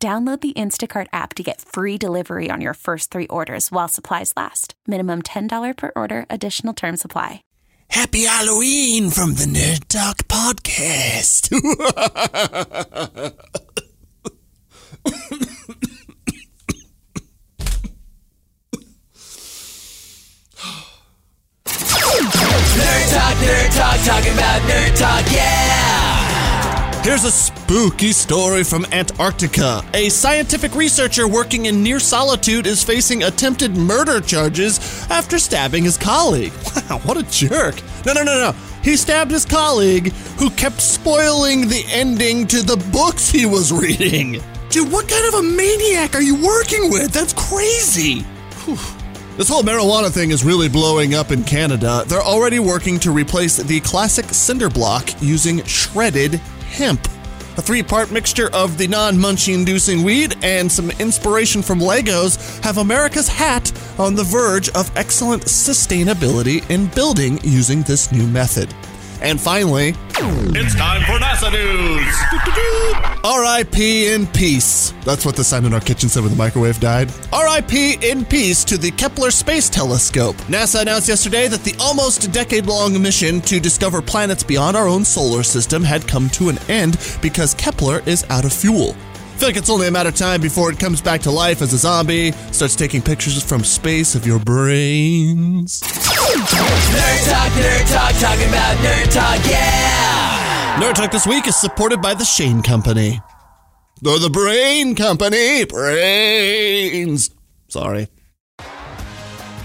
Download the Instacart app to get free delivery on your first three orders while supplies last. Minimum $10 per order, additional term supply. Happy Halloween from the Nerd Talk Podcast. Nerd Talk, Nerd Talk, talking about Nerd Talk, yeah! Here's a spooky story from Antarctica. A scientific researcher working in near solitude is facing attempted murder charges after stabbing his colleague. Wow, what a jerk. No, no, no, no. He stabbed his colleague who kept spoiling the ending to the books he was reading. Dude, what kind of a maniac are you working with? That's crazy. Whew. This whole marijuana thing is really blowing up in Canada. They're already working to replace the classic cinder block using shredded hemp. A three part mixture of the non munchie inducing weed and some inspiration from Legos have America's hat on the verge of excellent sustainability in building using this new method. And finally, It's time for NASA news. R.I.P. in peace. That's what the sign in our kitchen said when the microwave died. R.I.P. in peace to the Kepler Space Telescope. NASA announced yesterday that the almost decade long mission to discover planets beyond our own solar system had come to an end because Kepler is out of fuel. I feel like it's only a matter of time before it comes back to life as a zombie, starts taking pictures from space of your brains. Nerd Talk, Nerd Talk, talking about Nerd Talk, yeah! Nerd Talk this week is supported by the Shane Company. They're the Brain Company. Brains. Sorry.